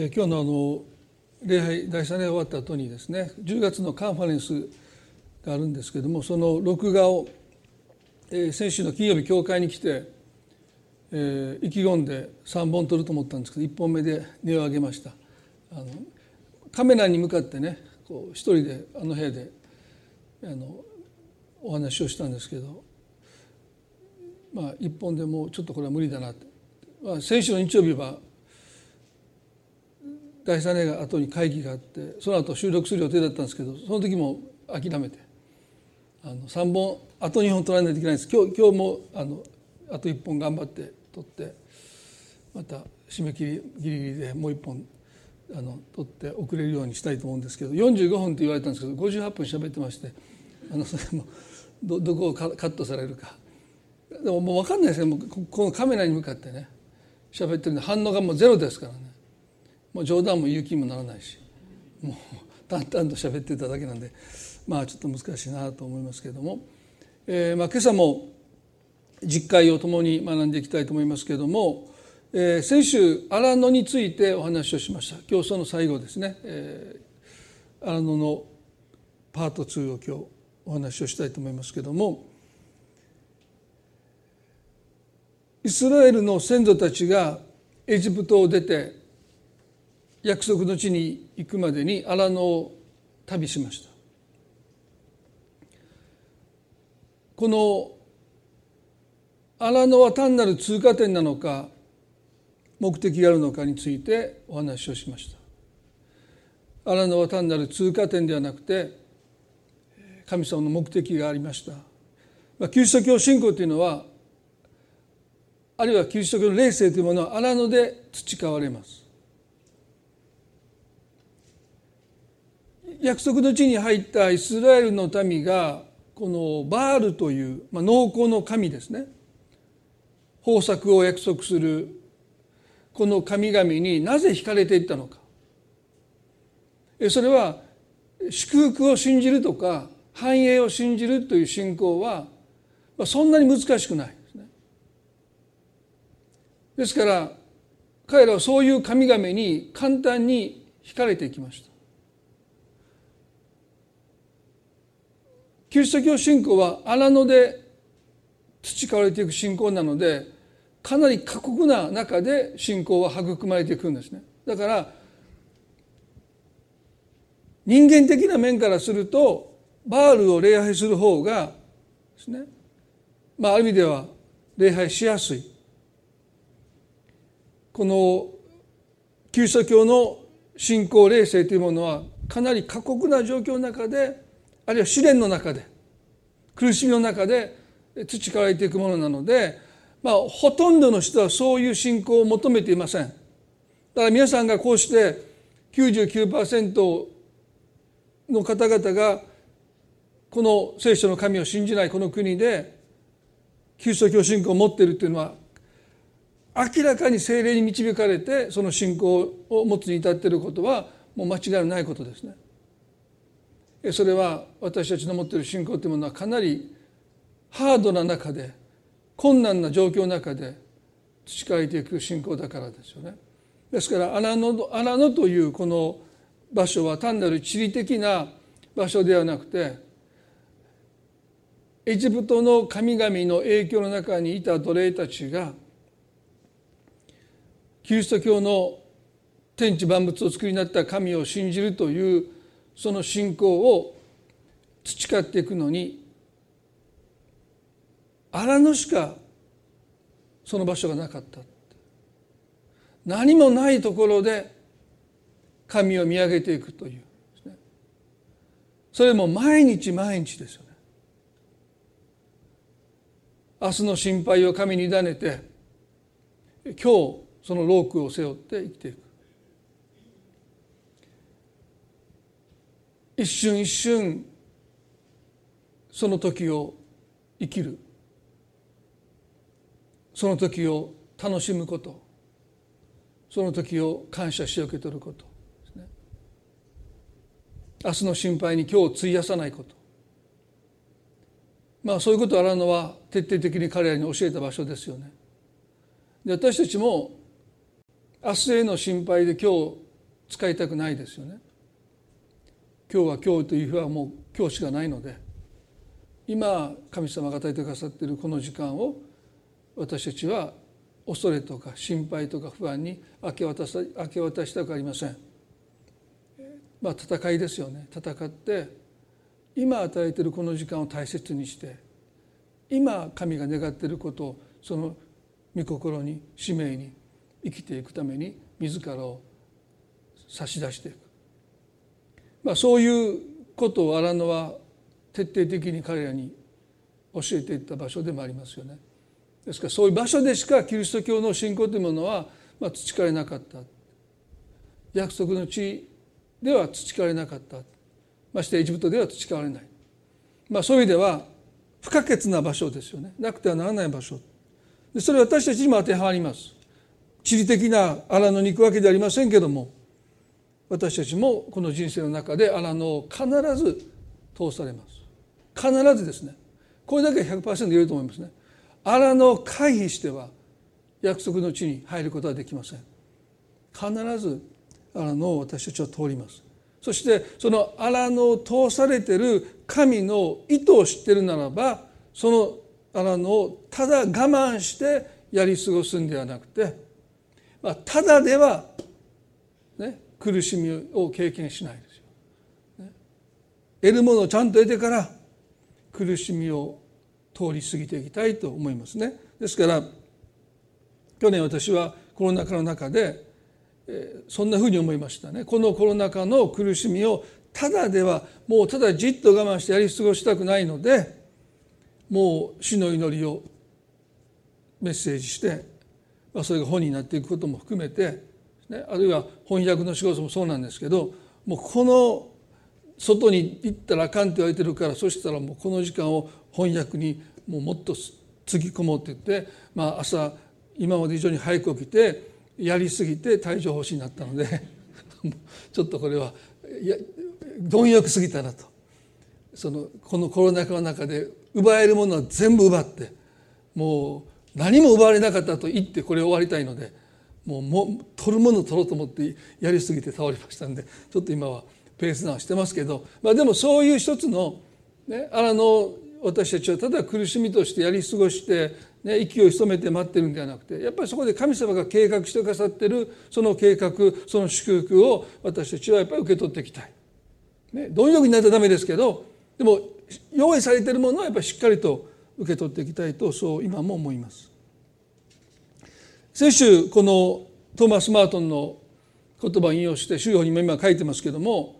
え今日のあの礼拝第3礼終わった後にですね10月のカンファレンスがあるんですけどもその録画を、え先週の金曜日教会に来て、えー、意気込んで3本撮ると思ったんですけど1本目で値を上げました。あのカメラに向かってねこう一人であの部屋であのお話をしたんですけどまあ1本でもうちょっとこれは無理だなって、まあ、先週の日曜日は第3例が後に会議があってその後収録する予定だったんですけどその時も諦めてあの3本あと2本取らないといけないんです。今日今日もあのあと1本頑張って取ってまた締め切りギリギリでもう1本あの取って送れるようにしたいと思うんですけど45分って言われたんですけど58分喋ってましてあのそれもどどこをカットされるか。でももう分かんないですねもうこのカメラに向かってね喋ってるんで反応がもうゼロですからね。もう冗談も言う気もならないしもう淡々と喋ってただけなんでまあちょっと難しいなと思いますけれども、えー、まあ今朝も実会を共に学んでいきたいと思いますけれども、えー、先週荒野についてお話をしました。今日その最後ですね、えー、荒野のパート2を今日お話をしたいと思いますけれども。イスラエルの先祖たちがエジプトを出て約束の地に行くまでに荒野を旅しました。この荒野は単なる通過点なのか目的があるのかについてお話をしました。荒野は単なる通過点ではなくて神様の目的がありました、まあ、キリスト教信仰というのはあるいはキリスト教の霊性というものは荒野で培われます。約束の地に入ったイスラエルの民がこのバールという、まあ、農耕の神ですね豊作を約束するこの神々になぜ惹かれていったのかそれは祝福を信じるとか繁栄を信じるという信仰はそんなに難しくないですね。ですから彼らはそういう神々に簡単に惹かれていきました。キリスト教信仰は荒野で培われていく信仰なのでかなり過酷な中で信仰は育まれていくんですね。だから人間的な面からするとバールを礼拝する方がですねまあある意味では礼拝しやすい。このキリスト教の信仰霊性というものはかなり過酷な状況の中であるいは試練の中で苦しみの中で培われていくものなので、まあ、ほとんどの人はそういう信仰を求めていません。だから皆さんがこうして99%の方々がこの聖書の神を信じないこの国でキリスト教信仰を持っているというのは明らかに精霊に導かれてその信仰を持つに至っていることはもう間違いないことですね。それは私たちの持っている信仰というものはかなりハードな中で困難な状況の中で培われていく信仰だからですよね。ですから荒野荒野というこの場所は単なる地理的な場所ではなくてエジプトの神々の影響の中にいた奴隷たちがキリスト教の天地万物を作りになった神を信じるというその信仰を培っていくのに荒野しかその場所がなかった。何もないところで神を見上げていくという。それも毎日毎日ですよね。明日の心配を神に委ねて今日そのロークを背負って生きていく。一瞬一瞬その時を生きる。その時を楽しむこと。その時を感謝し受け取ること。ね。明日の心配に今日を費やさないこと。まあそういうことを洗うのは徹底的に彼らに教えた場所ですよね。で私たちも明日への心配で今日使いたくないですよね。今日は今日という日はもう今日しかないので今神様が与えてくださっているこの時間を私たちは恐れとか心配とか不安に明け渡さ明け渡したくありません。まあ戦いですよね戦って今与えているこの時間を大切にして今神が願っていることをその御心に使命に生きていくために自らを差し出していく、まあ、そういうことを荒野は徹底的に彼らに教えていった場所でもありますよね。ですからそういう場所でしかキリスト教の信仰というものは、まあ、培えなかった。約束の地では培われなかった。ましてエジプトでは培われない、まあ、そういう意味では不可欠な場所ですよね。なくてはならない場所。でそれは私たちにも当てはまります。地理的な荒野に行くわけではありませんけども私たちもこの人生の中で荒野を必ず通されます。必ずですね。これだけは100%言えると思いますね。荒野を回避しては約束の地に入ることはできません。必ず荒野を私たちは通ります。そしてその荒野を通されている神の意図を知っているならばその荒野をただ我慢してやり過ごすんではなくて、まあ、ただでは、苦しみを経験しないですよ。得るものをちゃんと得てから苦しみを通り過ぎていきたいと思いますね。ですから去年私はコロナ禍の中でそんなふうに思いましたねこのコロナ禍の苦しみをただではもうただじっと我慢してやり過ごしたくないのでもう死の祈りをメッセージして、まあ、それが本になっていくことも含めて、ね、あるいは翻訳の仕事もそうなんですけどもうこの外に行ったらあかんって言われてるからそしたらもうこの時間を翻訳にもうもっとつぎ込もうって言って、まあ、朝今まで以上に早く起きてやりすぎて帯状疱疹になったので ちょっとこれはいや貪欲すぎたなと。そのこのコロナ禍の中で奪えるものは全部奪ってもう何も奪われなかったと言ってこれ終わりたいのでもうも取るもの取ろうと思ってやりすぎて倒れましたんでちょっと今はペースダウンしてますけど、まあ、でもそういう一つの,、ね、あの私たちはただ苦しみとしてやり過ごしてね、息を潜めて待ってるんではなくてやっぱりそこで神様が計画してくださってるその計画その祝福を私たちはやっぱり受け取っていきたい。ね、貪欲になったらダメですけどでも用意されてるものはやっぱりしっかりと受け取っていきたいとそう今も思います。先週このトーマス・マートンの言葉を引用して主要にも今書いてますけども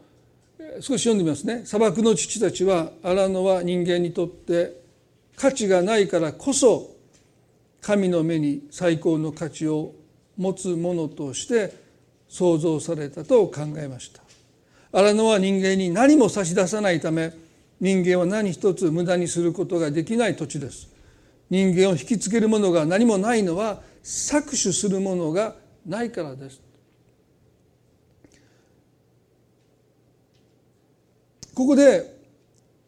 少し読んでみますね。砂漠の父たちは荒野は人間にとって価値がないからこそ神の目に最高の価値を持つものとして創造されたと考えました荒野は人間に何も差し出さないため人間は何一つ無駄にすることができない土地です人間を引きつけるものが何もないのは搾取するものがないからですここで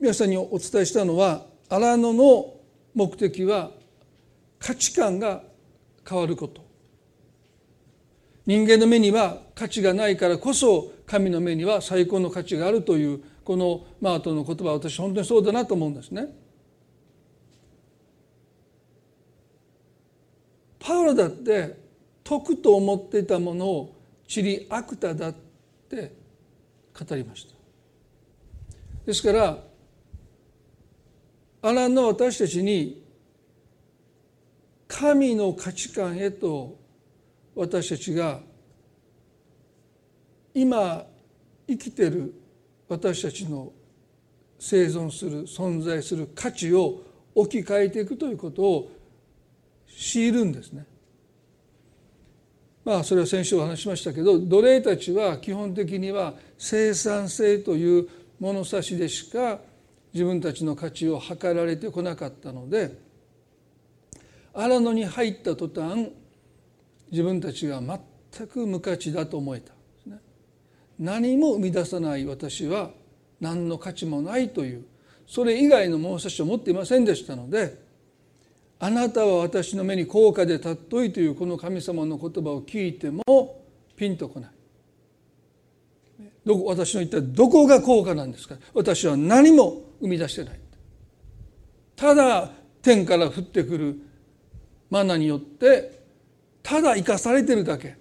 皆さんにお伝えしたのは荒野の目的は価値観が変わること人間の目には価値がないからこそ神の目には最高の価値があるというこのマートの言葉は私本当にそうだなと思うんですね。パウロだって徳と思っていたものをチリアクタだって語りました。ですからアランの私たちに神の価値観へと私たちが今生きてる私たちの生存する存在する価値を置き換えていくということを強いるんですね。まあそれは先週お話しましたけど奴隷たちは基本的には生産性という物差しでしか自分たちの価値を測られてこなかったので荒野に入った途端自分たちが全く無価値だと思えた何も生み出さない私は何の価値もないというそれ以外の物差しを持っていませんでしたのであなたは私の目に高価で尊いというこの神様の言葉を聞いてもピンとこない。どこ私の一体どこが高価なんですか？私は何も生み出してない。ただ天から降ってくるマナによってただ生かされてるだけ。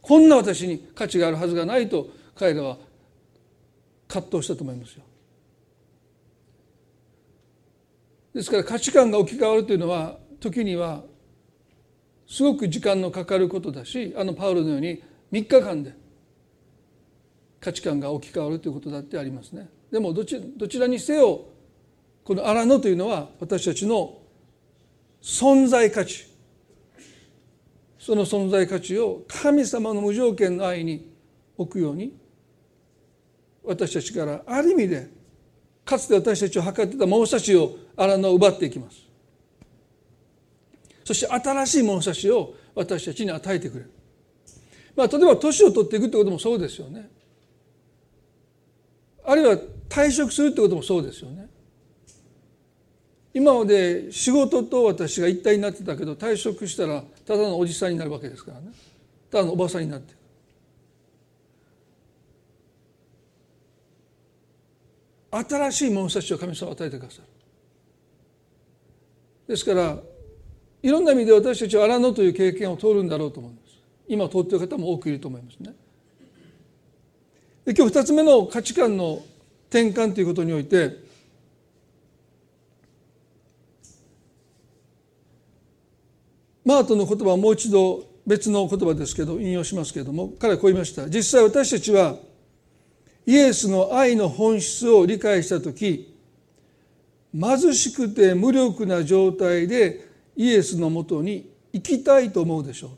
こんな私に価値があるはずがないと彼らは葛藤したと思いますよ。ですから価値観が置き換わるというのは時にはすごく時間のかかることだしあのパウロのように3日間で価値観が置き換わるということだってありますね。でもどちどちらにせよこの荒野というのは私たちの存在価値その存在価値を神様の無条件の愛に置くように私たちからある意味でかつて私たちを測ってた物差しを荒野を奪っていきます。そして新しい物差しを私たちに与えてくれる。まあ例えば年を取っていくってこともそうですよね。あるいは退職するってこともそうですよね。今まで仕事と私が一体になってたけど退職したらただのおじさんになるわけですからね。ただのおばさんになって。新しい物差しを神様は与えてくださる。ですからいろんな意味で私たちは荒野という経験を通るんだろうと思います。今通っている方も多くいると思いますね。で今日2つ目の価値観の転換ということにおいてマートの言葉をもう一度別の言葉ですけど引用しますけれども彼はこう言いました。実際私たちはイエスの愛の本質を理解した時貧しくて無力な状態でイエスのもとに行きたいと思うでしょう。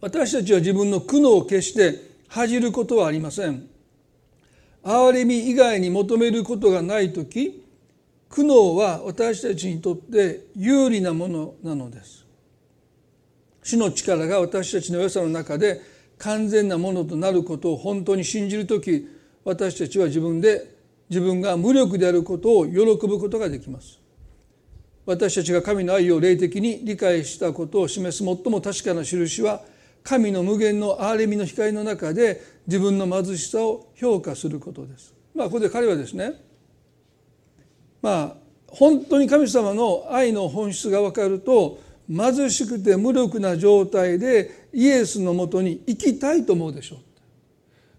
私たちは自分の苦悩を決して恥じることはありません。憐れみ以外に求めることがない時苦悩は私たちにとって有利なものなのです。主の力が私たちの良さの中で完全なものとなることを本当に信じる時私たちは自分で自分が無力であることを喜ぶことができます。私たちが神の愛を霊的に理解したことを示す最も確かな印は神の無限の憐れみの光の中で自分の貧しさを評価することです。まあここで彼はですねまあ本当に神様の愛の本質が分かると貧しくて無力な状態でイエスのもとに行きたいと思うでしょう。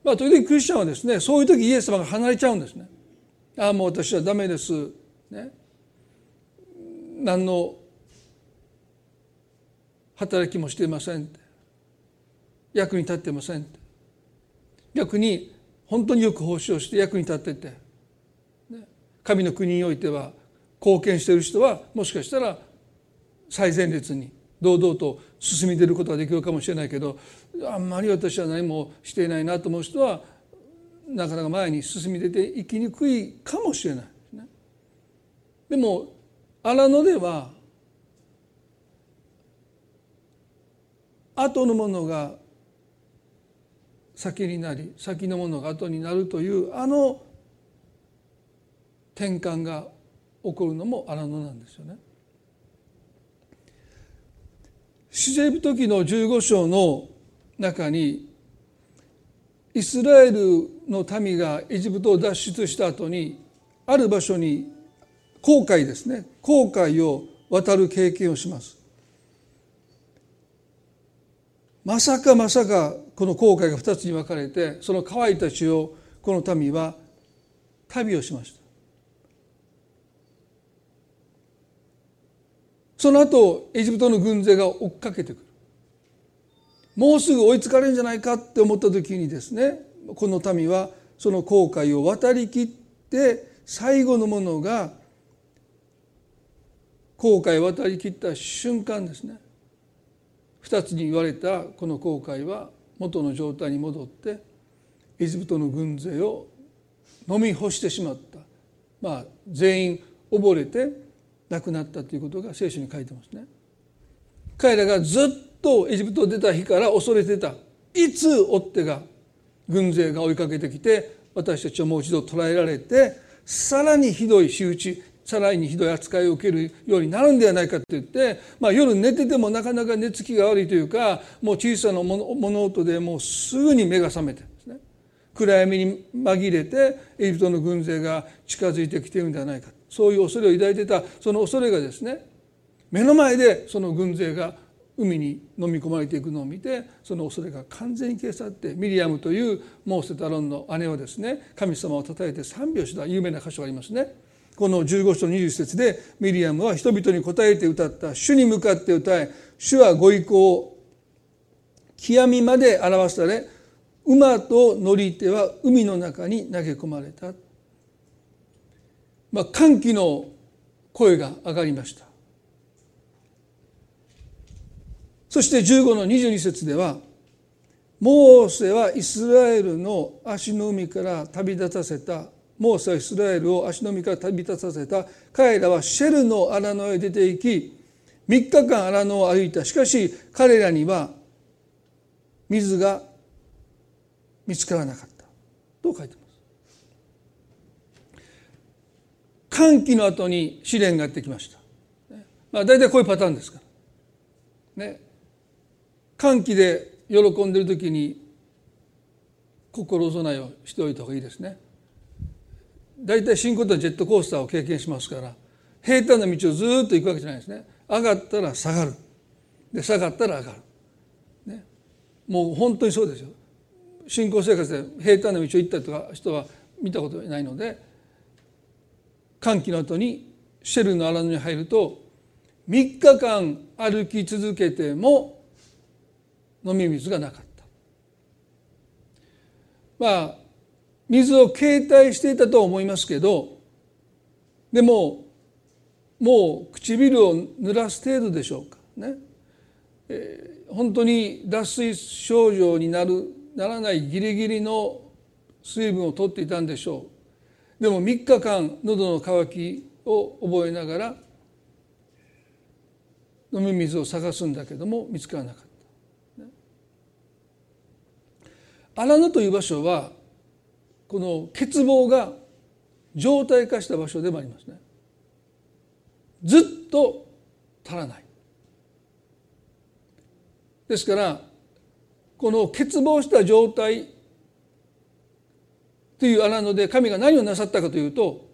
まあ、時々クリスチャンはですねそういう時イエス様が離れちゃうんですね。ああもう私はダメです。ね、何の働きもしていません役に立っていません逆に本当によく奉仕をして役に立ってて、神の国においては貢献している人はもしかしたら最前列に堂々と進み出ることができるかもしれないけどあんまり私は何もしていないなと思う人はなかなか前に進み出ていきにくいかもしれない、ね、でも荒野では後のものが先になり先のものが後になるというあの転換が起こるのも荒野なんですよね。出エジプト記の15章の中にイスラエルの民がエジプトを脱出した後にある場所に航海ですね航海を渡る経験をします。まさかまさかこの航海が2つに分かれてその乾いた地をこの民は旅をしました。その後エジプトの軍勢が追っかけてくる。もうすぐ追いつかれるんじゃないかって思った時にですねこの民はその航海を渡りきって最後のものが航海を渡りきった瞬間ですね。二つに言われたこの航海は元の状態に戻ってエジプトの軍勢を飲み干してしまった。まあ全員溺れて亡くなったということが聖書に書いてますね。彼らがずっとエジプトを出た日から恐れてた。いつ追っ手が軍勢が追いかけてきて私たちをもう一度捕らえられてさらにひどい仕打ちさらにひどい扱いを受けるようになるんではないかと言って、まあ、夜寝ててもなかなか寝つきが悪いというかもう小さな物音でもうすぐに目が覚めてですね。暗闇に紛れてエジプトの軍勢が近づいてきているんではないかそういう恐れを抱いてたその恐れがですね目の前でその軍勢が海に飲み込まれていくのを見てその恐れが完全に消え去ってミリアムというモーセとアロンの姉はですね神様をたたえて賛美をした有名な箇所がありますね。この15章21節でミリアムは人々に答えて歌った主に向かって歌え主はご意向を極みまで表され馬と乗り手は海の中に投げ込まれた、まあ、歓喜の声が上がりました。そして15の22節ではモーセはイスラエルの足の海から旅立たせたモーセはイスラエルを足の海から旅立たせた。彼らはシェルの荒野へ出て行き3日間荒野を歩いた。しかし彼らには水が見つからなかった。と書いてます。歓喜の後に試練がやってきました、まあ、大体こういうパターンですからね歓喜で喜んでる時に心備えをしておいた方がいいですね。大体信仰とはジェットコースターを経験しますから平坦な道をずっと行くわけじゃないですね。上がったら下がるで下がったら上がる、ね、もう本当にそうですよ。信仰生活で平坦な道を行ったとか人は見たことないので歓喜の後にシェルの荒野に入ると3日間歩き続けても飲み水がなかった。まあ水を携帯していたと思いますけどでももう唇を濡らす程度でしょうか。ね、えー、本当に脱水症状になるならないギリギリの水分を取っていたんでしょう。でも3日間喉の渇きを覚えながら飲み水を探すんだけども見つからなかった。荒野という場所はこの欠乏が状態化した場所でもありますね。ずっと足らない。ですからこの欠乏した状態という荒野で神が何をなさったかというと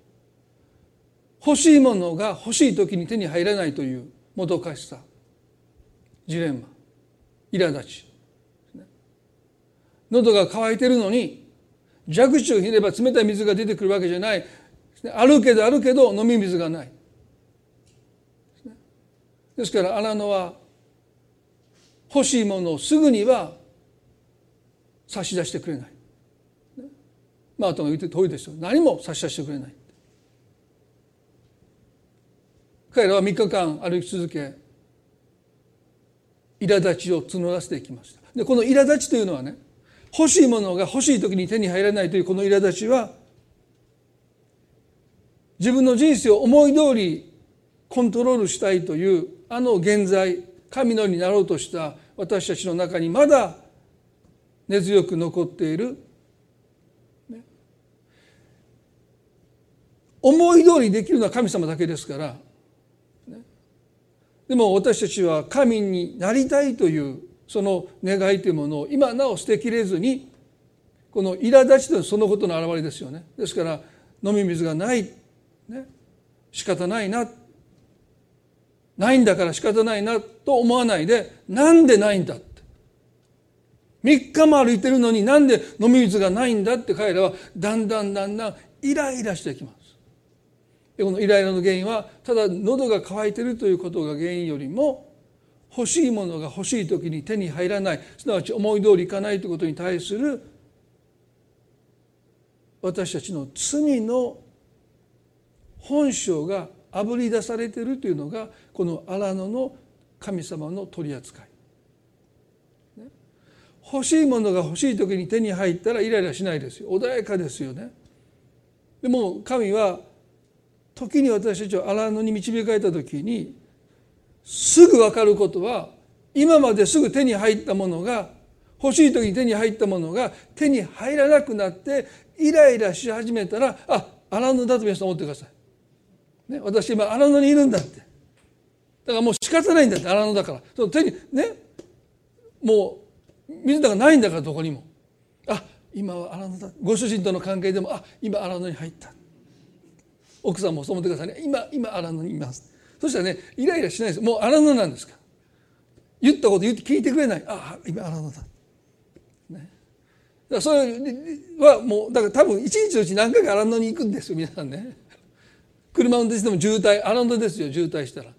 欲しいものが欲しい時に手に入らないというもどかしさジレンマ苛立ち。喉が渇いてるのに蛇口をひれば冷たい水が出てくるわけじゃない。あるけどあるけど飲み水がない。ですから荒野は欲しいものをすぐには差し出してくれない。まああとが言って通りですよ何も差し出してくれない。彼らは3日間歩き続け苛立ちを募らせていきました。でこの苛立ちというのはね欲しいものが欲しい時に手に入らないというこの苛立ちは自分の人生を思い通りコントロールしたいというあの現在神のようになろうとした私たちの中にまだ根強く残っている、思い通りできるのは神様だけですから、ね、でも私たちは神になりたいというその願いというものを今なお捨てきれずにこの苛立ちというのはそのことの表れですよね。ですから飲み水がない、ね、仕方ないな。ないんだから仕方ないなと思わないでなんでないんだって。3日も歩いてるのになんで飲み水がないんだって彼らはだんだんだんだんイライラしてきます。このイライラの原因はただ喉が渇いてるということが原因よりも欲しいものが欲しい時に手に入らないすなわち思い通りいかないということに対する私たちの罪の本性があぶり出されているというのがこの荒野の神様の取り扱い。欲しいものが欲しい時に手に入ったらイライラしないですよ穏やかですよね。でも神は時に私たちを荒野に導かれた時にすぐ分かることは今まですぐ手に入ったものが欲しい時に手に入ったものが手に入らなくなってイライラし始めたらあ荒野だと皆さん思ってください。ね、私今荒野にいるんだって。だからもう仕方ないんだって荒野だから。その手にねもう水がないんだからどこにも。あ今は荒野だ。ご主人との関係でもあ今荒野に入った。奥さんもそう思ってくださいね。今今荒野にいます。そしたらねイライラしないです。もう荒野なんですか。ら言ったこと言って聞いてくれない。ああ今荒野だ、ね、だそれはもうだから多分一日のうち何回か荒野に行くんですよ皆さんね。車運転しても渋滞荒野ですよ渋滞したら。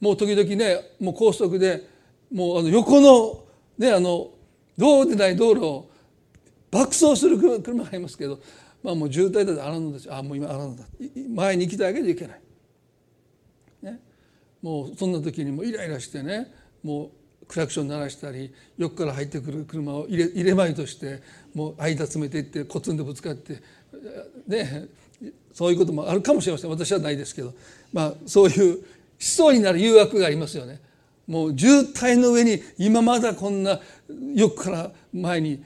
もう時々ねもう高速でもうあの横のねあの道路でない道路を爆走する車がいますけどまあもう渋滞だと荒野ですあもう今荒野だ。前に行きたいけど行けない、ね、もうそんな時にもイライラしてねもうクラクション鳴らしたり横から入ってくる車を入れ入れまいとしてもう間詰めていってコツンでぶつかってね。そういうこともあるかもしれません。私はないですけど。まあそういう思想になる誘惑がありますよね。もう渋滞の上に今まだこんな横から前に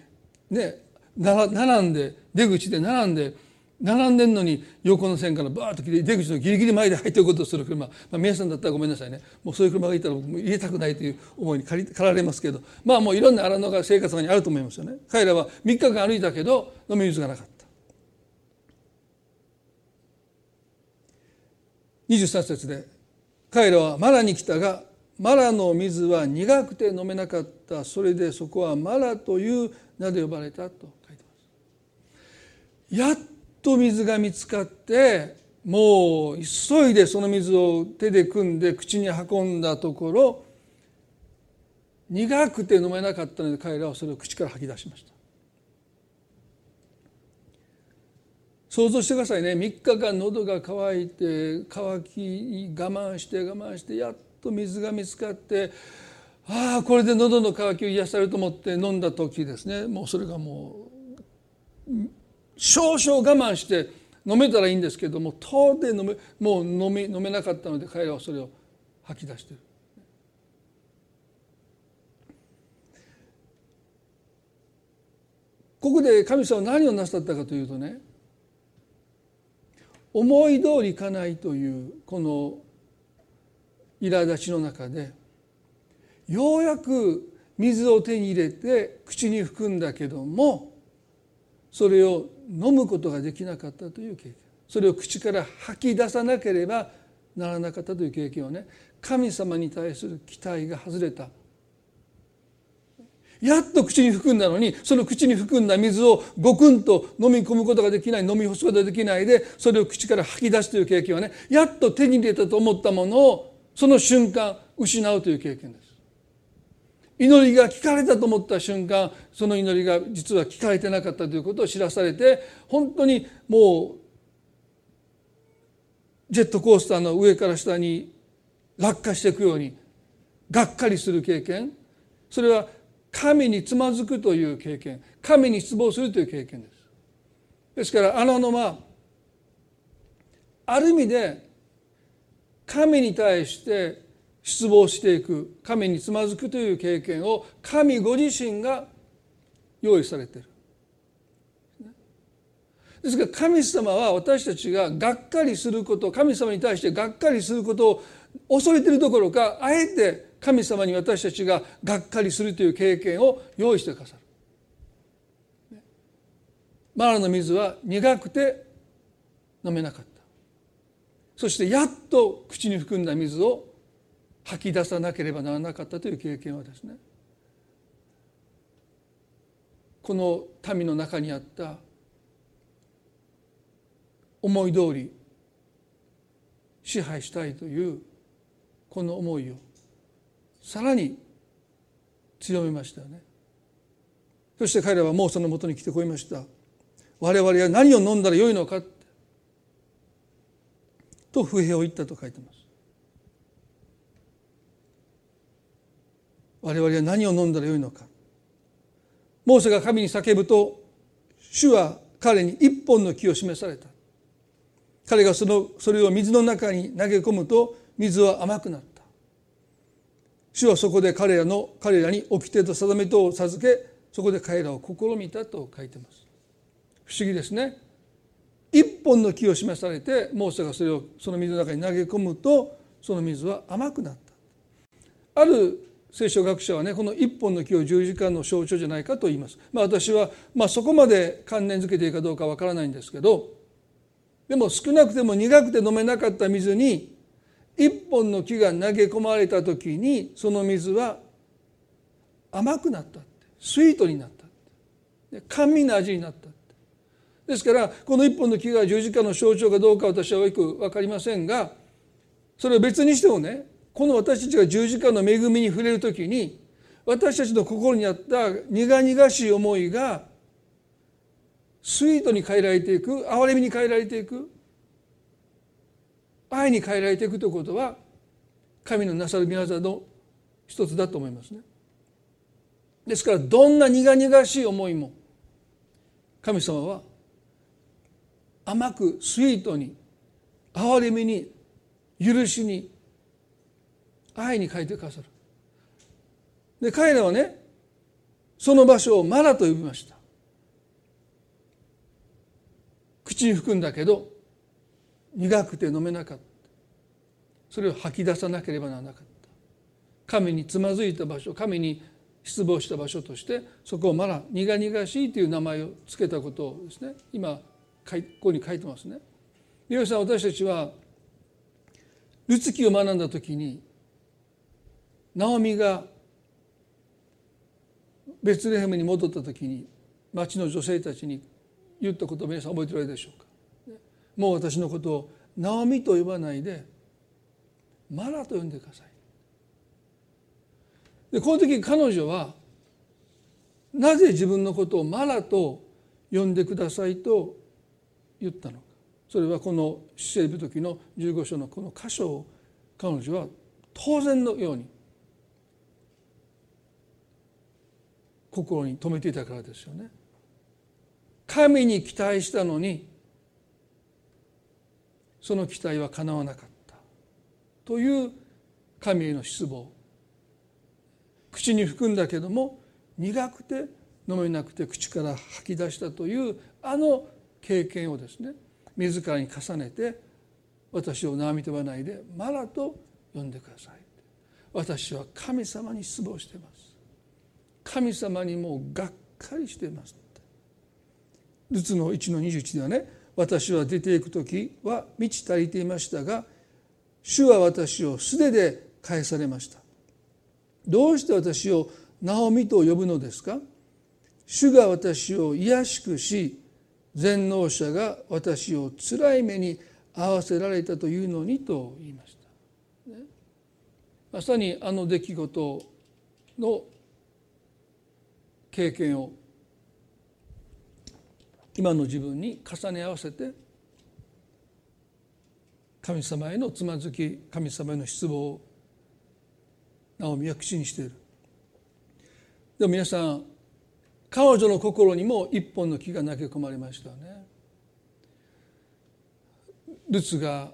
ね。並んで出口で並んで並んでんのに横の線からバーッと来て出口のギリギリ前で入っていくことをする車、まあ、皆さんだったらごめんなさいね。もうそういう車がいたら僕も入れたくないという思いに駆られますけど。まあもういろんな荒野が生活にあると思いますよね。彼らは3日間歩いたけど飲み水がなかった。23節で彼らはマラに来たがマラの水は苦くて飲めなかった。それでそこはマラという名で呼ばれたと。やっと水が見つかってもう急いでその水を手で汲んで口に運んだところ苦くて飲めなかったので彼らはそれを口から吐き出しました。想像してくださいね。3日間喉が渇いて渇き我慢して我慢してやっと水が見つかってああこれで喉の渇きを癒されると思って飲んだ時ですね。もうそれがもう少々我慢して飲めたらいいんですけども到底飲めもう飲め飲めなかったので彼らはそれを吐き出してる。ここで神様は何をなさったかというとね思い通りいかないというこの苛立ちの中でようやく水を手に入れて口に含んだけどもそれを飲むことができなかったという経験。それを口から吐き出さなければならなかったという経験をね神様に対する期待が外れた。やっと口に含んだのにその口に含んだ水をごくんと飲み込むことができない飲み干すことができないでそれを口から吐き出すという経験はねやっと手に入れたと思ったものをその瞬間失うという経験です。祈りが聞かれたと思った瞬間その祈りが実は聞かれてなかったということを知らされて本当にもうジェットコースターの上から下に落下していくようにがっかりする経験。それは神につまずくという経験。神に失望するという経験です。ですからあののはある意味で神に対して失望していく神につまずくという経験を神ご自身が用意されている。ですから神様は私たちががっかりすること神様に対してがっかりすることを恐れているどころかあえて神様に私たちががっかりするという経験を用意してくださる。マラの水は苦くて飲めなかった。そしてやっと口に含んだ水を吐き出さなければならなかったという経験はですねこの民の中にあった思い通り支配したいというこの思いをさらに強めましたよね。そして彼らはもうそのもとに来てこいました。我々は何を飲んだらよいのかと不平を言ったと書いてます。我々は何を飲んだらよいのか。モーセが神に叫ぶと主は彼に一本の木を示された。彼がそのそれを水の中に投げ込むと水は甘くなった。主はそこで彼らの彼らに掟と定めとを授けそこで彼らを試みたと書いてます。不思議ですね。一本の木を示されてモーセがそれをその水の中に投げ込むとその水は甘くなった。ある聖書学者はねこの一本の木を十字架の象徴じゃないかと言います。まあ、私は、まあ、そこまで関連づけていいかどうかわからないんですけどでも少なくても苦くて飲めなかった水に一本の木が投げ込まれた時にその水は甘くなったスイートになった甘味な味になったですからこの一本の木が十字架の象徴かどうか私はよく分かりませんがそれを別にしてもねこの私たちが十字架の恵みに触れる時に私たちの心にあった苦々しい思いがスイートに変えられていく憐れみに変えられていく愛に変えられていくということは神のなさる御業の一つだと思いますね。ですからどんな苦々しい思いも神様は甘くスイートに憐れみに許しに愛に変えてくださる。で彼らはねその場所をマラと呼びました。口に含んだけど苦くて飲めなかった。それを吐き出さなければならなかった。神につまずいた場所神に失望した場所としてそこをマラ苦々しいという名前を付けたことをですね今ここに書いてますね。皆さん私たちはルツキを学んだ時にナオミがベツレヘムに戻った時に町の女性たちに言ったことを皆さん覚えておられるでしょうか？もう私のことをナオミと呼ばないでマラと呼んでください。でこの時彼女はなぜ自分のことをマラと呼んでくださいと言ったのか。それはこの死生時の15章のこの箇所を彼女は当然のように心に留めていたからですよね。神に期待したのにその期待は叶わなかった。という神への失望。口に含んだけども苦くて飲めなくて口から吐き出したというあの経験をですね自らに重ねて私を縄みとばないでマラと呼んでください。私は神様に失望しています。神様にもうがっかりしていますルツの1の21ではね私は出ていく時は満ち足りていましたが主は私を素手で返されました。どうして私をナオミと呼ぶのですか？主が私を卑しくし全能者が私を辛い目に遭わせられたというのにと言いました、ね、まさにあの出来事の経験を今の自分に重ね合わせて神様へのつまずき神様への失望をナオミは口にしているでも皆さん彼女の心にも一本の木が投げ込まれましたね。ルツが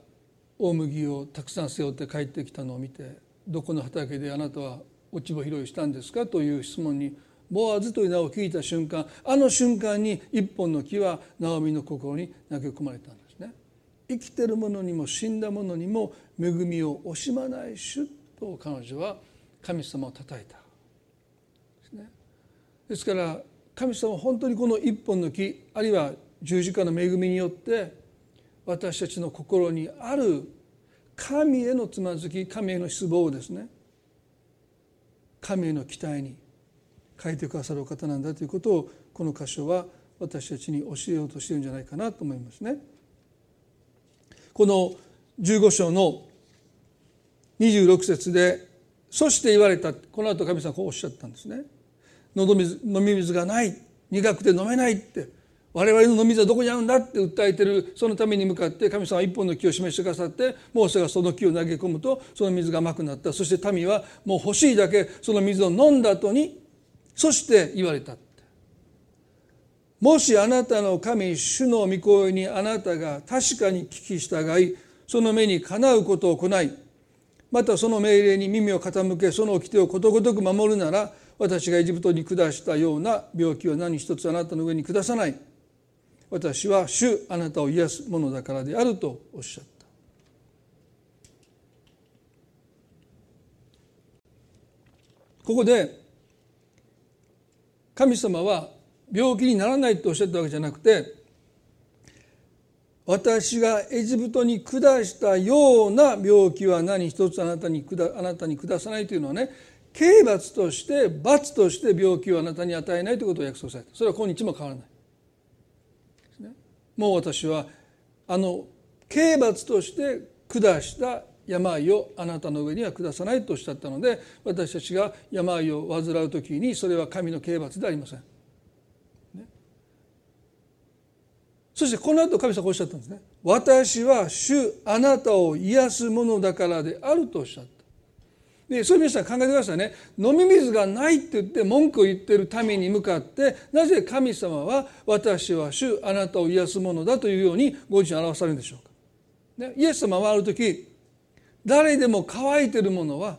大麦をたくさん背負って帰ってきたのを見てどこの畑であなたは落ち葉拾いしたんですかという質問にボアズという名を聞いた瞬間あの瞬間に一本の木はナオミの心に投げ込まれたんですね。生きてる者にも死んだ者にも恵みを惜しまない主と彼女は神様をたたえたですね。ですから神様は本当にこの一本の木あるいは十字架の恵みによって私たちの心にある神へのつまずき神への失望をですね神への期待に変えてくださる方なんだということをこの箇所は私たちに教えようとしてるんじゃないかなと思いますね。この15章の26節で「そして言われた」この後神様こうおっしゃったんですね。喉水飲み水がない苦くて飲めないって我々の飲み水はどこにあるんだって訴えてるそのために向かって神様は一本の木を示してくださってモーセがその木を投げ込むとその水が甘くなったそして民はもう欲しいだけその水を飲んだ後にそして言われたもしあなたの神主の御声にあなたが確かに聞き従いその目にかなうことを行いまたその命令に耳を傾けその掟をことごとく守るなら私がエジプトに下したような病気は何一つあなたの上に下さない。私は主あなたを癒すものだからであるとおっしゃった。ここで神様は病気にならないとおっしゃったわけじゃなくて私がエジプトに下したような病気は何一つあなたに下あなたに下さないというのはね刑罰として罰として病気をあなたに与えないということを約束された。それは今日も変わらない、もう私はあの刑罰として下した病をあなたの上には下さないとおっしゃったので私たちが病を患う時にそれは神の刑罰でありません。ね、そしてこの後神様おっしゃったんですね。私は主あなたを癒すものだからであるとおっしゃった。でそういう皆さん考えてくださいね飲み水がないって言って文句を言ってる民に向かってなぜ神様は私は主あなたを癒すものだというようにご自身表されるんでしょうか。ね、イエス様はある時誰でも乾いてるものは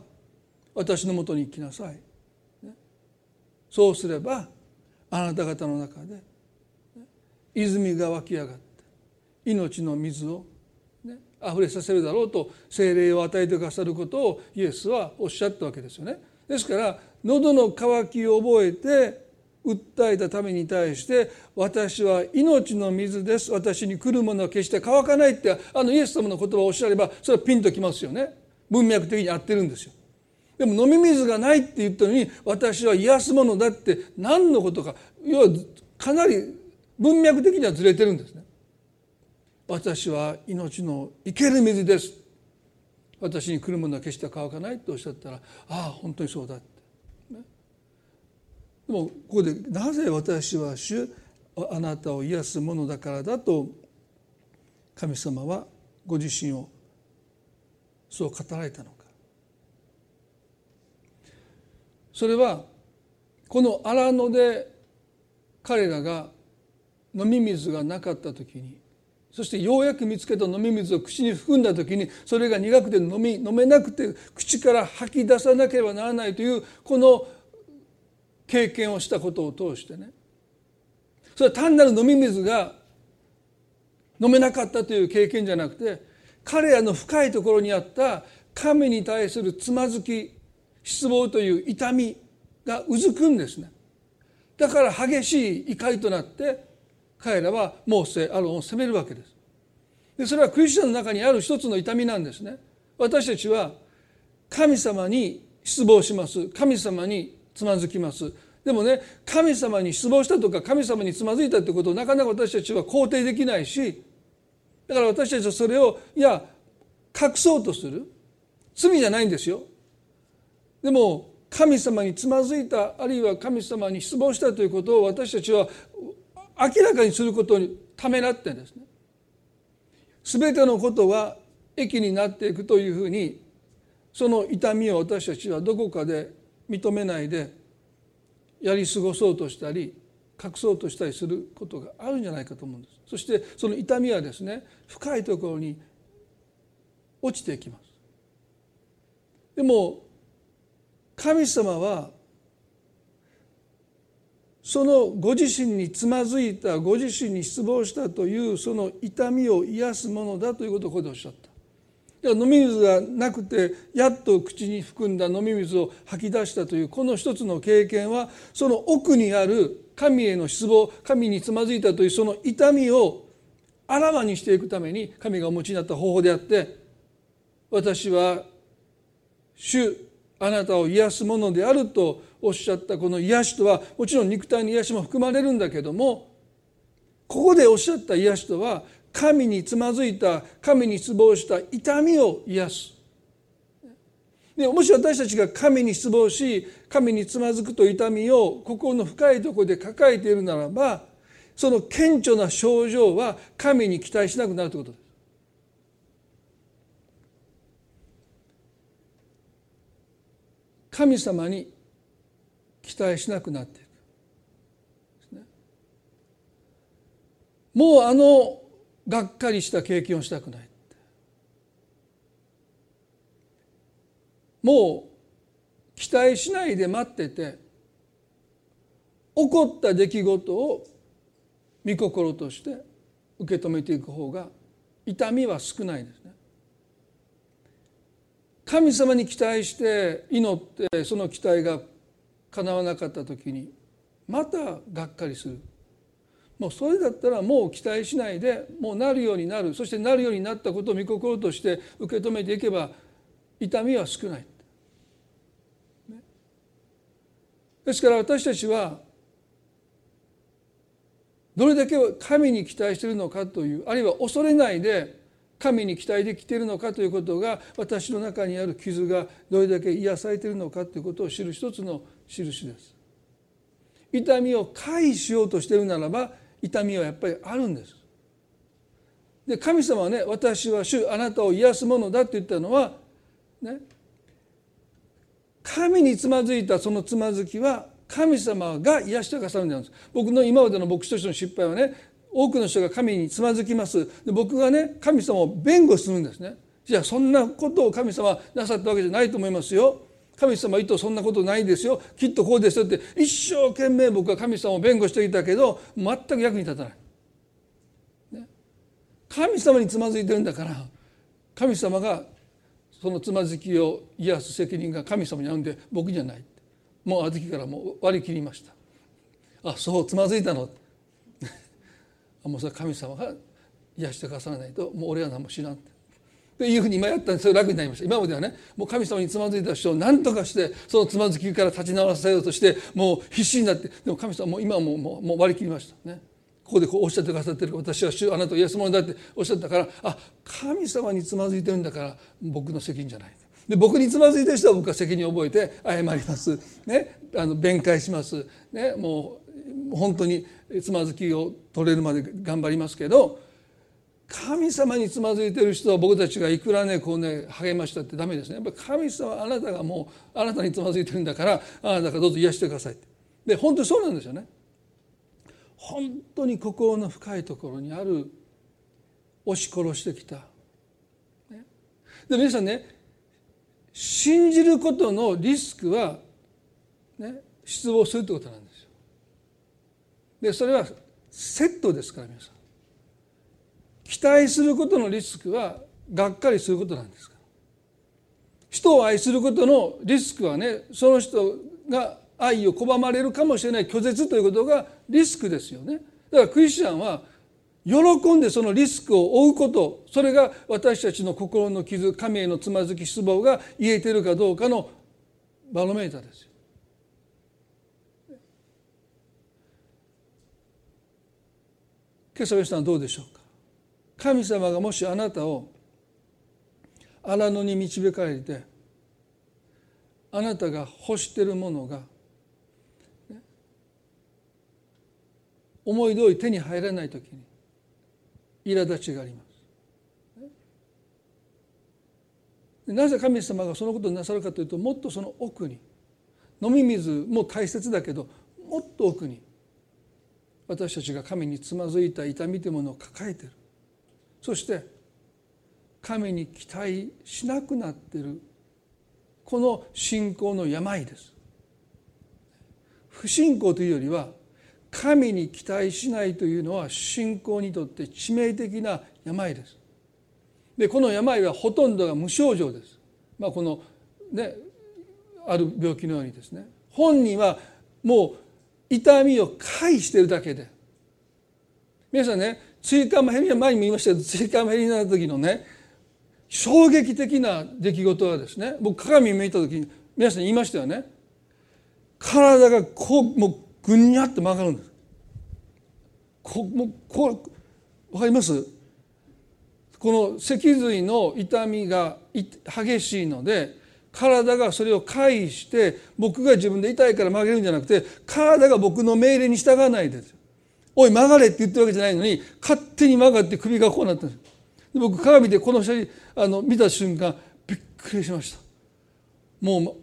私のもとに来なさい、そうすればあなた方の中で、泉が湧き上がって命の水を、ね、溢れさせるだろうと精霊を与えてくださることをイエスはおっしゃったわけですよね。ですから喉の渇きを覚えて訴えたために対して私は命の水です。私に来るものは決して乾かないってあのイエス様の言葉をおっしゃればそれはピンときますよね。文脈的に合ってるんですよ。でも飲み水がないって言ったのに私は癒すものだって何のことか要はかなり文脈的にはずれてるんですね。私は命の生ける水です。私に来るものは決して乾かないとおっしゃったらああ本当にそうだって。でもここでなぜ私は主あなたを癒すものだからだと神様はご自身をそう語られたのか。それはこの荒野で彼らが飲み水がなかった時にそしてようやく見つけた飲み水を口に含んだ時にそれが苦くて飲み飲めなくて口から吐き出さなければならないというこの経験をしたことを通してね。それは単なる飲み水が飲めなかったという経験じゃなくて彼らの深いところにあった神に対するつまずき失望という痛みがうずくんですね。だから激しい怒りとなって彼らはモーセアロンを責めるわけです。でそれはクリスチャンの中にある一つの痛みなんですね。私たちは神様に失望します。神様につまずきます。でもね神様に失望したとか神様につまずいたってことをなかなか私たちは肯定できないしだから私たちはそれをいや隠そうとする。罪じゃないんですよ。でも神様につまずいたあるいは神様に失望したということを私たちは明らかにすることにためらってんですね全てのことが益になっていくというふうにその痛みを私たちはどこかで認めないでやり過ごそうとしたり隠そうとしたりすることがあるんじゃないかと思うんです。そしてその痛みはですね深いところに落ちていきます。でも神様はそのご自身につまずいたご自身に失望したというその痛みを癒すものだということをここでおっしゃった。飲み水がなくてやっと口に含んだ飲み水を吐き出したというこの一つの経験はその奥にある神への失望神につまずいたというその痛みをあらわにしていくために神がお持ちになった方法であって私は主あなたを癒すものであるとおっしゃったこの癒しとはもちろん肉体の癒しも含まれるんだけどもここでおっしゃった癒しとは神につまずいた神に失望した痛みを癒すでもし私たちが神に失望し神につまずくと痛みを心の深いところで抱えているならばその顕著な症状は神に期待しなくなるということです。神様に期待しなくなっていく。もうあのがっかりした経験をしたくないもう期待しないで待ってて起こった出来事を御心として受け止めていく方が痛みは少ないですね。神様に期待して祈ってその期待が叶わなかった時にまたがっかりするもうそれだったらもう期待しないでもうなるようになるそしてなるようになったことを御心として受け止めていけば痛みは少ない。ですから私たちはどれだけ神に期待しているのかというあるいは恐れないで神に期待できているのかということが私の中にある傷がどれだけ癒されているのかということを知る一つの印です。痛みを回避しようとしているならば痛みはやっぱりあるんです。で神様はね私は主あなたを癒すものだって言ったのはね神につまずいたそのつまずきは神様が癒してくださるんです。僕の今までの牧師としての失敗はね多くの人が神につまずきます。で僕がね神様を弁護するんですね。じゃあそんなことを神様なさったわけじゃないと思いますよ。神様意図そんなことないですよ。きっとこうですよって一生懸命僕は神様を弁護していたけど全く役に立たない、ね、神様につまずいてるんだから神様がそのつまずきを癒す責任が神様にあるんで僕じゃない。もうあずきからもう割り切りました。あそうつまずいたの。もうそれ神様が癒してくださらないともう俺は何も知らんっていうふうに今やったんです。よ楽になりました。今まではねもう神様につまずいた人を何とかしてそのつまずきから立ち直らせようとしてもう必死になってでも神様もう今はもうもう割り切りました。ね。ここでこうおっしゃってくださってる私は主あなたを癒すものだっておっしゃったからあ神様につまずいてるんだから僕の責任じゃない。で僕につまずいてる人は僕は責任を覚えて謝ります、ね、あの弁解します、ね、もう本当につまずきを取れるまで頑張りますけど神様につまずいてる人は僕たちがいくらねこうね励ましたってダメですね。やっぱり神様あなたがもうあなたにつまずいてるんだからあなたがどうぞ癒してくださいって。で本当にそうなんですよね。本当に心の深いところにある押し殺してきた、ね、で皆さんね信じることのリスクは、ね、失望するってことなんですよ。でそれはセットですから皆さん。期待することのリスクはがっかりすることなんですか？ら人を愛することのリスクはねその人が愛を拒まれるかもしれない拒絶ということがリスクですよね。だからクリスチャンは喜んでそのリスクを負うことそれが私たちの心の傷神へのつまずき失望が言えているかどうかのバロメーターですよ。今朝皆さんどうでしょうか？神様がもしあなたを荒野に導かれてあなたが欲しているものが、思い通り手に入らない時に苛立ちがあります。なぜ神様がそのことをなさるかというともっとその奥に飲み水も大切だけどもっと奥に私たちが神につまずいた痛みというものを抱えているそして神に期待しなくなっている。この信仰の病です。不信仰というよりは神に期待しないというのは信仰にとって致命的な病です。でこの病はほとんどが無症状です、まあ、このねある病気のようにですね。本人はもう痛みを回してるだけで。皆さんね椎間板ヘルニア前にも言いましたけど椎間板ヘルニアの時のね衝撃的な出来事はですね僕鏡見た時に皆さん言いましたよね。体がこうもうぐにゃって曲がるんです。こもうこう分かります？この脊髄の痛みが激しいので体がそれを介して僕が自分で痛いから曲げるんじゃなくて体が僕の命令に従わないですおい曲がれって言ってるわけじゃないのに勝手に曲がって首がこうなったんです。僕鏡でこの人あの見た瞬間びっくりしました。もう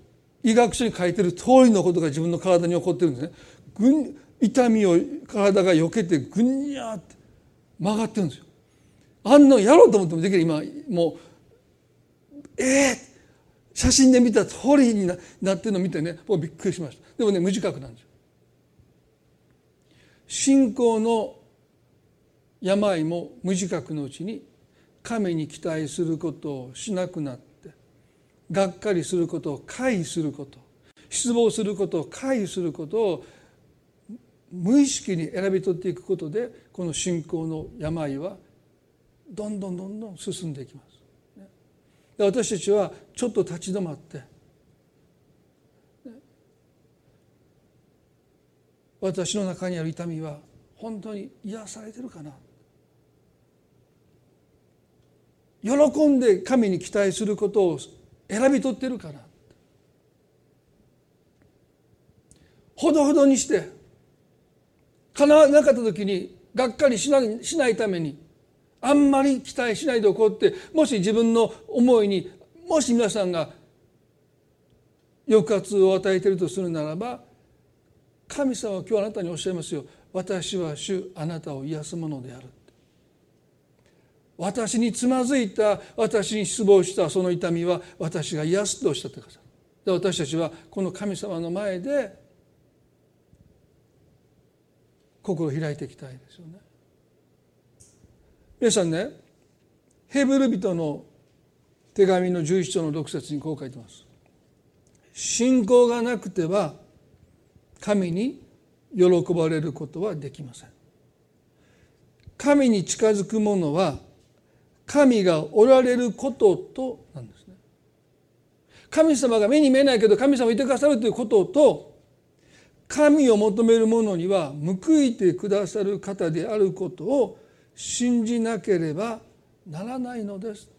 医学書に書いてる通りのことが自分の体に起こってるんですね。ぐ痛みを体が避けてぐにゃって曲がってるんですよ。あんなやろうと思ってもできる今もうええー、写真で見た通りになってるのを見てね僕びっくりしました。でもね無自覚なんですよ。信仰の病も無自覚のうちに神に期待することをしなくなってがっかりすることを回避すること失望することを回避することを無意識に選び取っていくことでこの信仰の病はどんどんどんどん進んでいきます。私たちはちょっと立ち止まって私の中にある痛みは本当に癒されてるかな。喜んで神に期待することを選び取ってるかな。ほどほどにして叶わなかった時にがっかりしないしないためにあんまり期待しないでおこうってもし自分の思いにもし皆さんが抑圧を与えているとするならば神様は今日あなたにおっしゃいますよ。私は主あなたを癒すものである。私につまずいた私に失望したその痛みは私が癒すとおっしゃってくださる。私たちはこの神様の前で心を開いていきたいですよね。皆さんねヘブル人の手紙の11章の6節にこう書いてます。信仰がなくては神に喜ばれることはできません。神に近づく者は神がおられることとなんですね。神様が目に見えないけど神様いてくださるということと神を求める者には報いてくださる方であることを信じなければならないのです。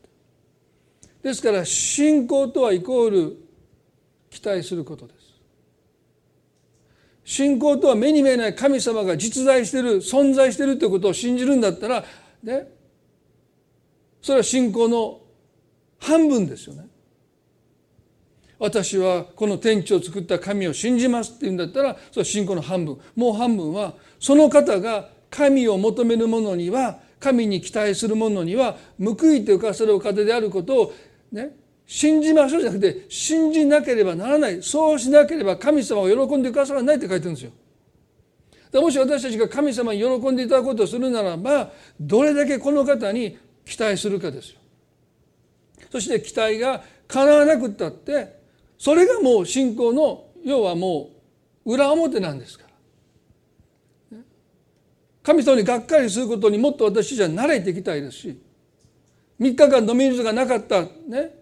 ですから信仰とはイコール期待することです。信仰とは目に見えない神様が実在している存在しているということを信じるんだったらねそれは信仰の半分ですよね。私はこの天地を作った神を信じますって言うんだったらそれは信仰の半分もう半分はその方が神を求める者には神に期待する者には報いてくださるお方であることをね信じましょうじゃなくて信じなければならないそうしなければ神様を喜んでくださらないって書いてるんですよ。もし私たちが神様に喜んでいただくことをするならばどれだけこの方に期待するかですよ。そして期待が叶わなくったってそれがもう信仰の要はもう裏表なんですから。神様にがっかりすることにもっと私たちは慣れていきたいですし3日間飲み水がなかったね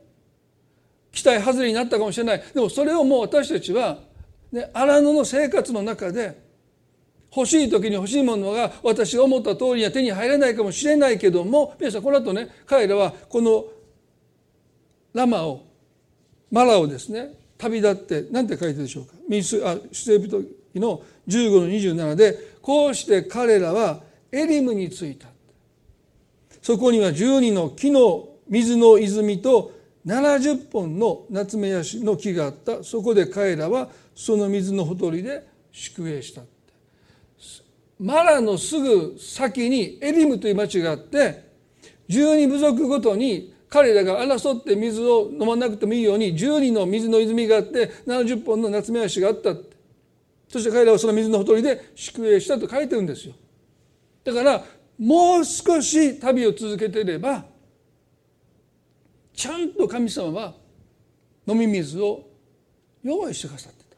期待外れになったかもしれない。でもそれをもう私たちは、ね、荒野の生活の中で欲しい時に欲しいものが私が思った通りには手に入らないかもしれないけども皆さんこの後ね彼らはこのラマをマラをですね旅立って何て書いてるでしょうか。民数あ出エビトの15の27でこうして彼らはエリムに着いた。そこには12の木の水の泉と70本の夏目ヤシの木があった。そこで彼らはその水のほとりで宿営したって。マラのすぐ先にエリムという町があって12部族ごとに彼らが争って水を飲まなくてもいいように12の水の泉があって70本の夏目足があったって。そして彼らはその水のほとりで宿営したと書いてるんですよ。だからもう少し旅を続けていればちゃんと神様は飲み水を用意してくださってた。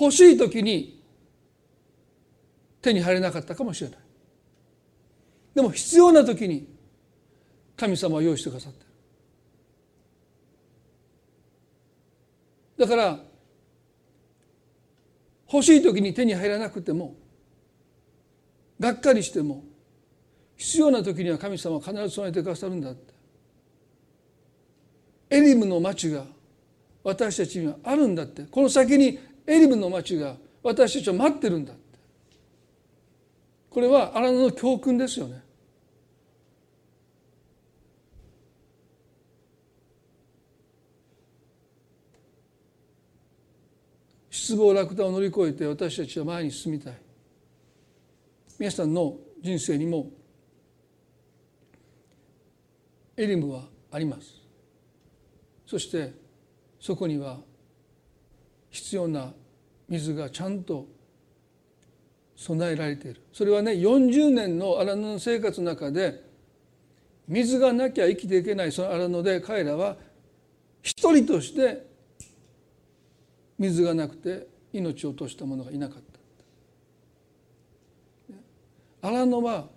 欲しい時に手に入れなかったかもしれない。でも必要な時に神様は用意してくださってる。だから欲しい時に手に入らなくてもがっかりしても必要な時には神様は必ず備えてくださるんだって。エリムの町が私たちにはあるんだって。この先にエリムの町が私たちを待ってるんだって。これは荒野の教訓ですよね。失望落胆を乗り越えて私たちは前に進みたい。皆さんの人生にもエリムはあります。そしてそこには必要な水がちゃんと備えられている。それはね40年の荒野の生活の中で水がなきゃ生きていけないその荒野で彼らは一人として水がなくて命を落とした者がいなかった。荒野は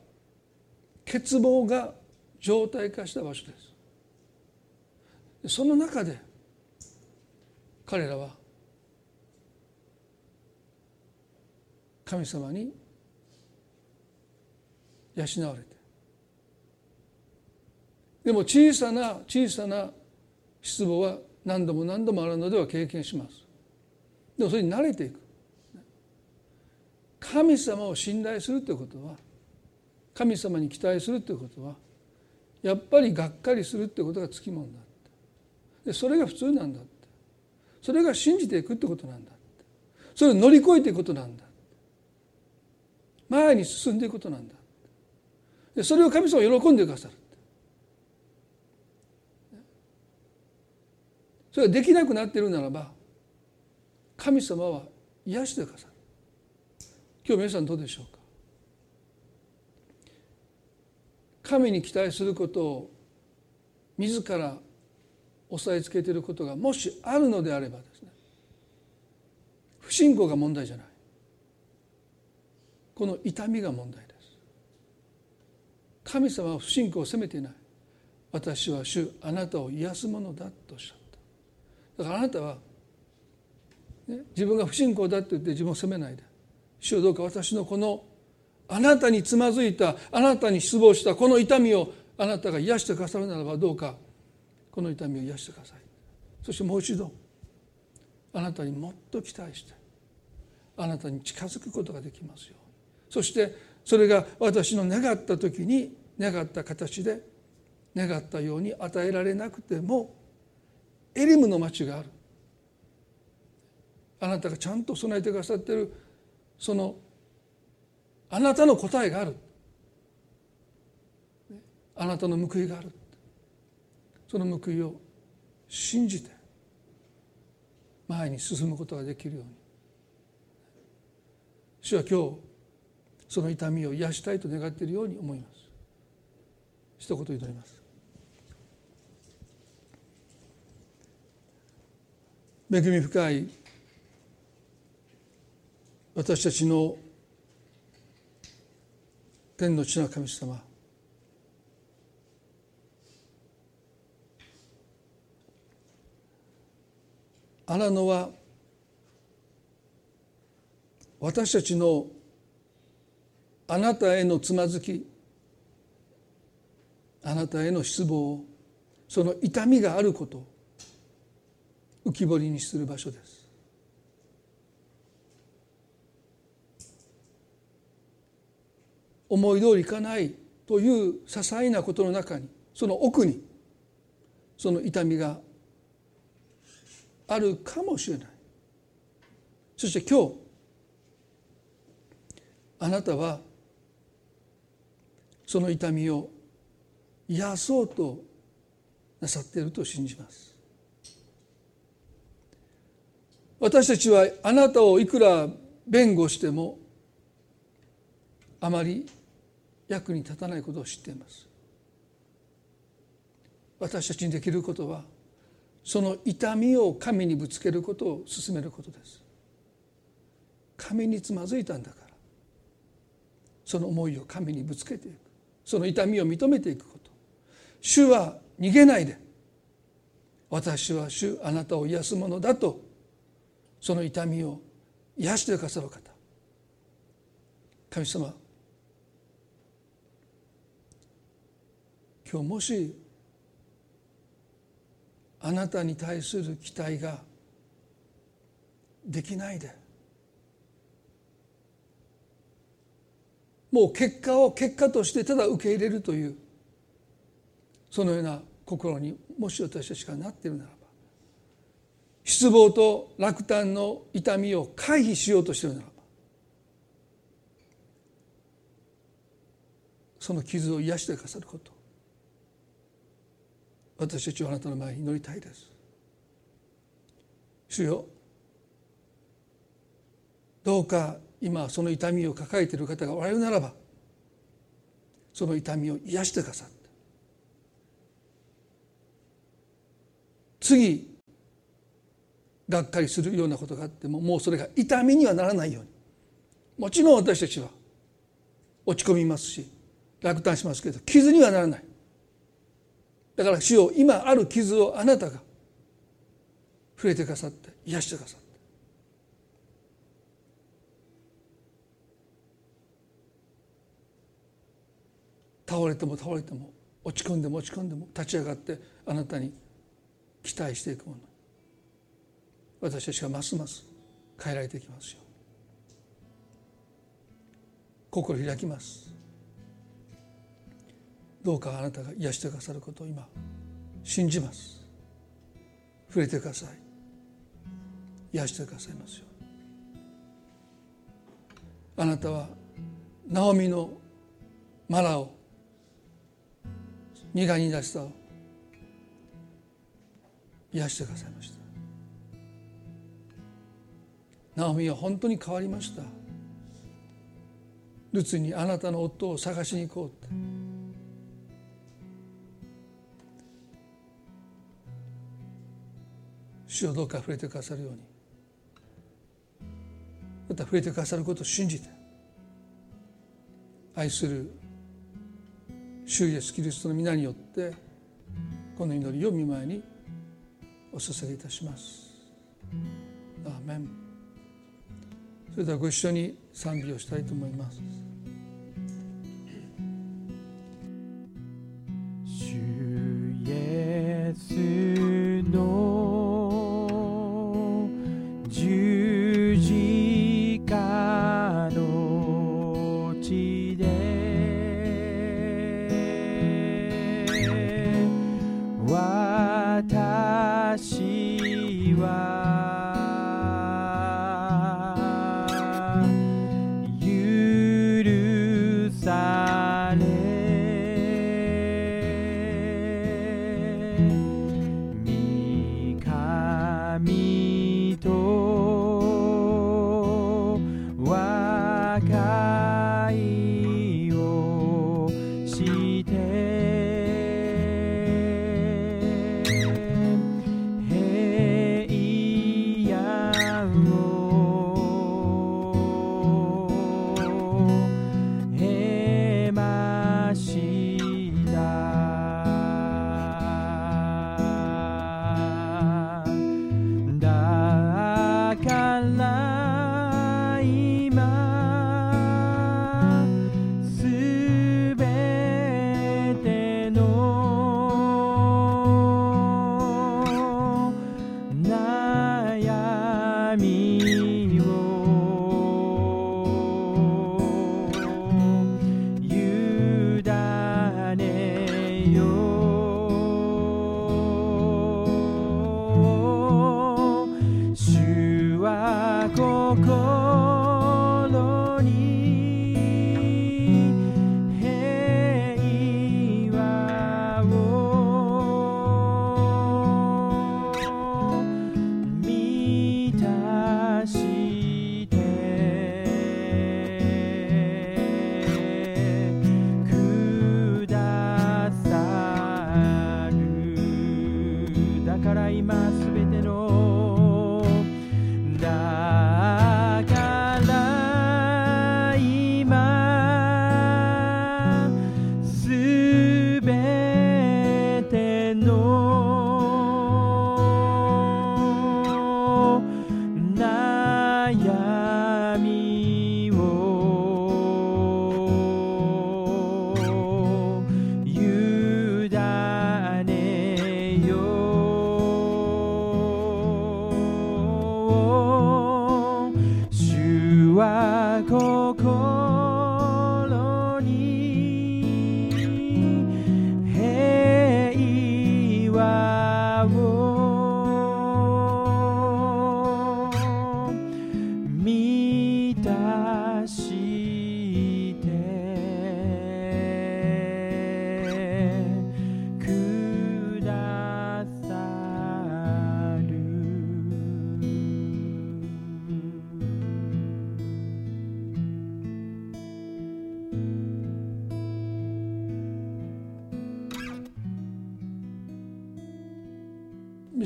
欠乏が状態化した場所です。その中で彼らは神様に養われて。でも小さな小さな失望は何度も何度もあるのでは経験します。でもそれに慣れていく。神様を信頼するということは神様に期待するということはやっぱりがっかりするってことがつきもんだでそれが普通なんだって。それが信じていくってことなんだって。それを乗り越えていくことなんだ前に進んでいくことなんだでそれを神様は喜んでくださるそれができなくなっているならば神様は癒してくださる。今日皆さんどうでしょうか？神に期待することを自ら押さえつけていることがもしあるのであればですね不信仰が問題じゃない。この痛みが問題です。神様は不信仰を責めていない。私は主あなたを癒すものだとおっしゃった。だからあなたは、ね、自分が不信仰だって言って自分を責めないで主をどうか私のこのあなたにつまずいたあなたに失望したこの痛みをあなたが癒してくださるならばどうか。この痛みを癒してください。そしてもう一度あなたにもっと期待してあなたに近づくことができますように。そしてそれが私の願った時に願った形で願ったように与えられなくてもエリムの町がある。あなたがちゃんと備えてくださっているそのあなたの答えがある。あなたの報いがある。その報いを信じて前に進むことができるように。主は今日その痛みを癒したいと願っているように思います。一言祈ります。恵み深い私たちの天の地の神様。荒野は私たちのあなたへのつまずきあなたへの失望その痛みがあることを浮き彫りにする場所です。思い通りいかないという些細なことの中にその奥にその痛みがあるかもしれない。そして今日あなたはその痛みを癒そうとなさっていると信じます。私たちはあなたをいくら弁護してもあまり役に立たないことを知っています。私たちにできることはその痛みを神にぶつけることを進めることです。神につまずいたんだから。その思いを神にぶつけていく。その痛みを認めていくこと。主は逃げないで。私は主あなたを癒すものだと。その痛みを癒してくださる方。神様今日もしあなたに対する期待ができないで。もう結果を結果としてただ受け入れるというそのような心にもし私たちがなっているならば失望と落胆の痛みを回避しようとしているならばその傷を癒してくださること。私たちはあなたの前に祈りたいです。主よどうか今その痛みを抱えている方がおられるならばその痛みを癒してくださって。次がっかりするようなことがあってももうそれが痛みにはならないように。もちろん私たちは落ち込みますし落胆しますけど傷にはならない。だから主よ今ある傷をあなたが触れてくださって癒してくださって。倒れても倒れても落ち込んでも落ち込んでも立ち上がってあなたに期待していくもの。私たちがますます変えられていきますよ心開きます。どうかあなたが癒してくださることを今信じます。触れてください。癒してくださいますよあなたはナオミのマラを苦々しさを癒してくださいました。ナオミは本当に変わりました。ルツにあなたの夫を探しに行こうって。主をどうか触れてくださるようにまた触れてくださることを信じて愛する主イエスキリストの皆によってこの祈りを見舞いにお捧げいたします。アーメンそれではご一緒に賛美をしたいと思います。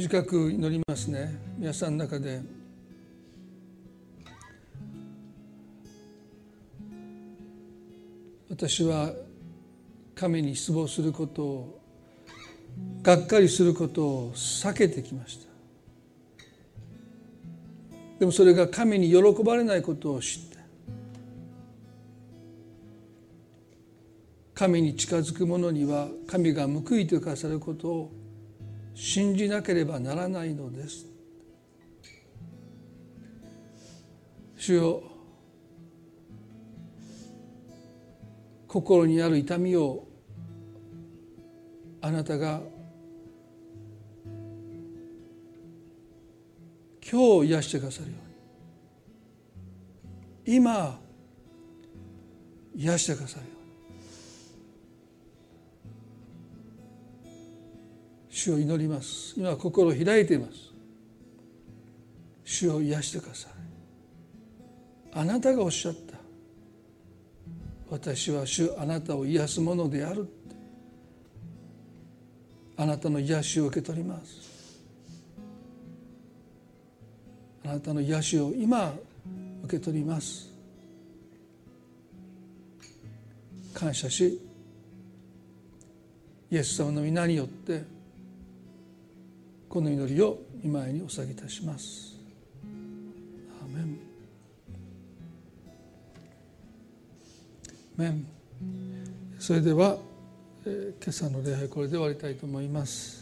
短く祈りますね。皆さんの中で。私は神に失望することをがっかりすることを避けてきました。でもそれが神に喜ばれないことを知って神に近づく者には神が報いてくださることを信じなければならないのです。主よ心にある痛みをあなたが今日癒してくださるように。今癒してくださるよ主を祈ります。今心を開いています。主を癒してください。あなたがおっしゃった。私は主あなたを癒すものであるあなたの癒しを受け取ります。あなたの癒しを今受け取ります。感謝しイエス様の皆によってこの祈りを御前にお下げいたします。アーメン。メン。それでは、えー、今朝の礼拝これで終わりたいと思います。